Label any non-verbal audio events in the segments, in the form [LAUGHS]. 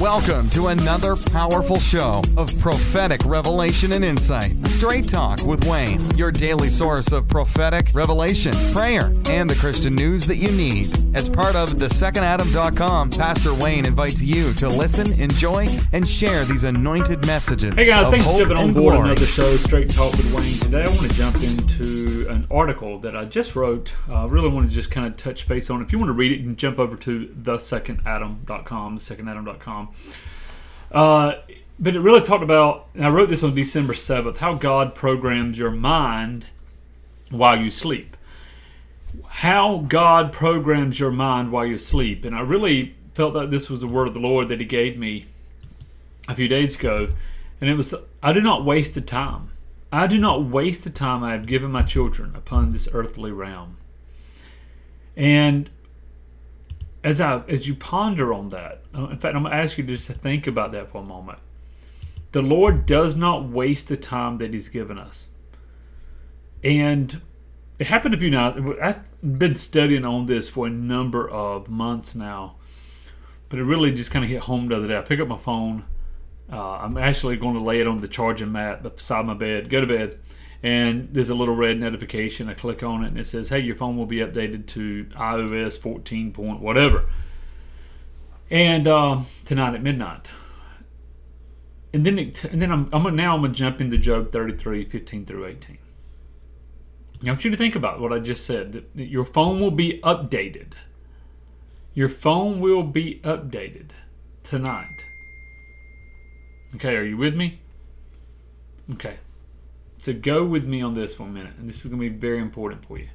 Welcome to another powerful show of prophetic revelation and insight. Straight Talk with Wayne, your daily source of prophetic revelation, prayer, and the Christian news that you need. As part of thesecondadam.com, Pastor Wayne invites you to listen, enjoy, and share these anointed messages. Hey guys, thanks for jumping on board glory. another show, Straight Talk with Wayne. Today I want to jump into an article that I just wrote. I uh, really want to just kind of touch base on. If you want to read it, you can jump over to thesecondadam.com, thesecondadam.com. Uh, but it really talked about, and I wrote this on December 7th, how God programs your mind while you sleep. How God programs your mind while you sleep. And I really felt that this was the word of the Lord that He gave me a few days ago. And it was, I do not waste the time. I do not waste the time I have given my children upon this earthly realm. And as I as you ponder on that, uh, in fact, I'm going to ask you just to think about that for a moment. The Lord does not waste the time that He's given us. And it happened a few nights. I've been studying on this for a number of months now, but it really just kind of hit home the other day. I pick up my phone. Uh, I'm actually going to lay it on the charging mat beside my bed. Go to bed, and there's a little red notification. I click on it, and it says, "Hey, your phone will be updated to iOS 14 point whatever." And um, tonight at midnight, and then it, and then I'm, I'm now I'm gonna jump into Job 33, 15 through 18. I want you to think about what I just said. That, that your phone will be updated. Your phone will be updated tonight. Okay, are you with me? Okay. So go with me on this for a minute, and this is going to be very important for you.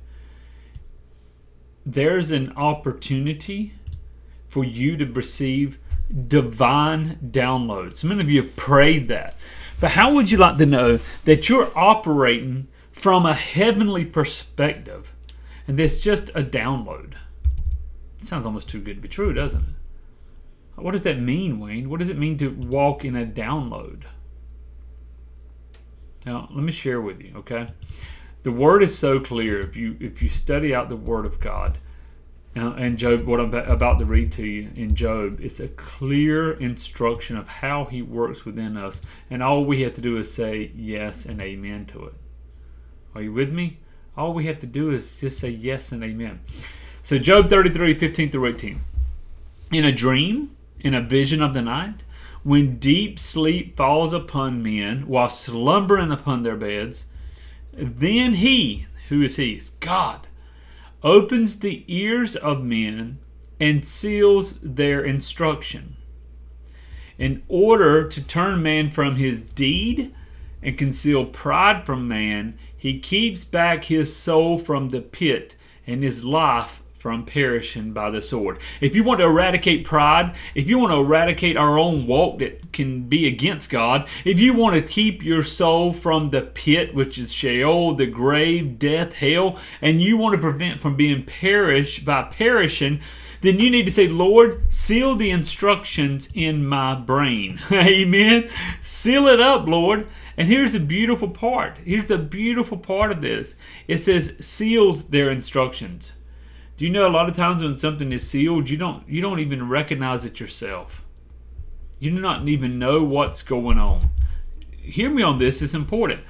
There's an opportunity for you to receive divine downloads. Many of you have prayed that. But how would you like to know that you're operating from a heavenly perspective and there's just a download? It sounds almost too good to be true, doesn't it? What does that mean, Wayne? What does it mean to walk in a download? Now, let me share with you, okay? The word is so clear. If you if you study out the word of God, uh, and Job, what I'm about to read to you in Job, it's a clear instruction of how He works within us, and all we have to do is say yes and amen to it. Are you with me? All we have to do is just say yes and amen. So, Job 33, 15 through 18. In a dream, in a vision of the night, when deep sleep falls upon men while slumbering upon their beds, then he, who is he? God, opens the ears of men and seals their instruction in order to turn man from his deed and conceal pride from man, he keeps back his soul from the pit and his life from perishing by the sword. If you want to eradicate pride, if you want to eradicate our own walk that can be against God, if you want to keep your soul from the pit, which is Sheol, the grave, death, hell, and you want to prevent from being perished by perishing, then you need to say, Lord, seal the instructions in my brain. [LAUGHS] Amen. Seal it up, Lord. And here's the beautiful part. Here's the beautiful part of this. It says seals their instructions. Do you know a lot of times when something is sealed, you don't you don't even recognize it yourself. You do not even know what's going on. Hear me on this, it's important.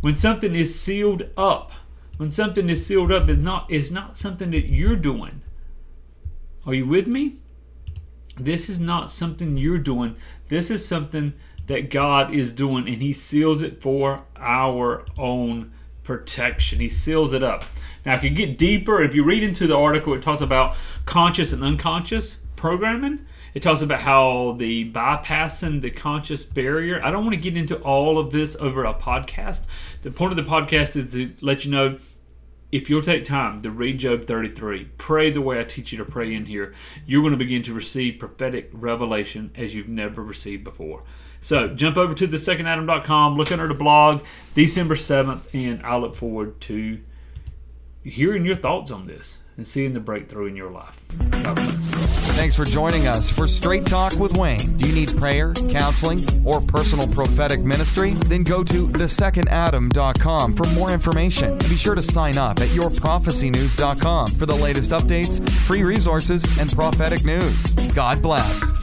When something is sealed up, when something is sealed up, it's not it's not something that you're doing. Are you with me? This is not something you're doing. This is something that God is doing, and He seals it for our own protection. He seals it up. Now, if you get deeper. If you read into the article, it talks about conscious and unconscious programming. It talks about how the bypassing the conscious barrier. I don't want to get into all of this over a podcast. The point of the podcast is to let you know if you'll take time to read Job 33, pray the way I teach you to pray in here, you're going to begin to receive prophetic revelation as you've never received before. So jump over to thesecondadam.com, look under the blog, December 7th, and I look forward to hearing your thoughts on this and seeing the breakthrough in your life. Thanks for joining us for Straight Talk with Wayne. Do you need prayer, counseling, or personal prophetic ministry? Then go to thesecondadam.com for more information. Be sure to sign up at yourprophecynews.com for the latest updates, free resources, and prophetic news. God bless.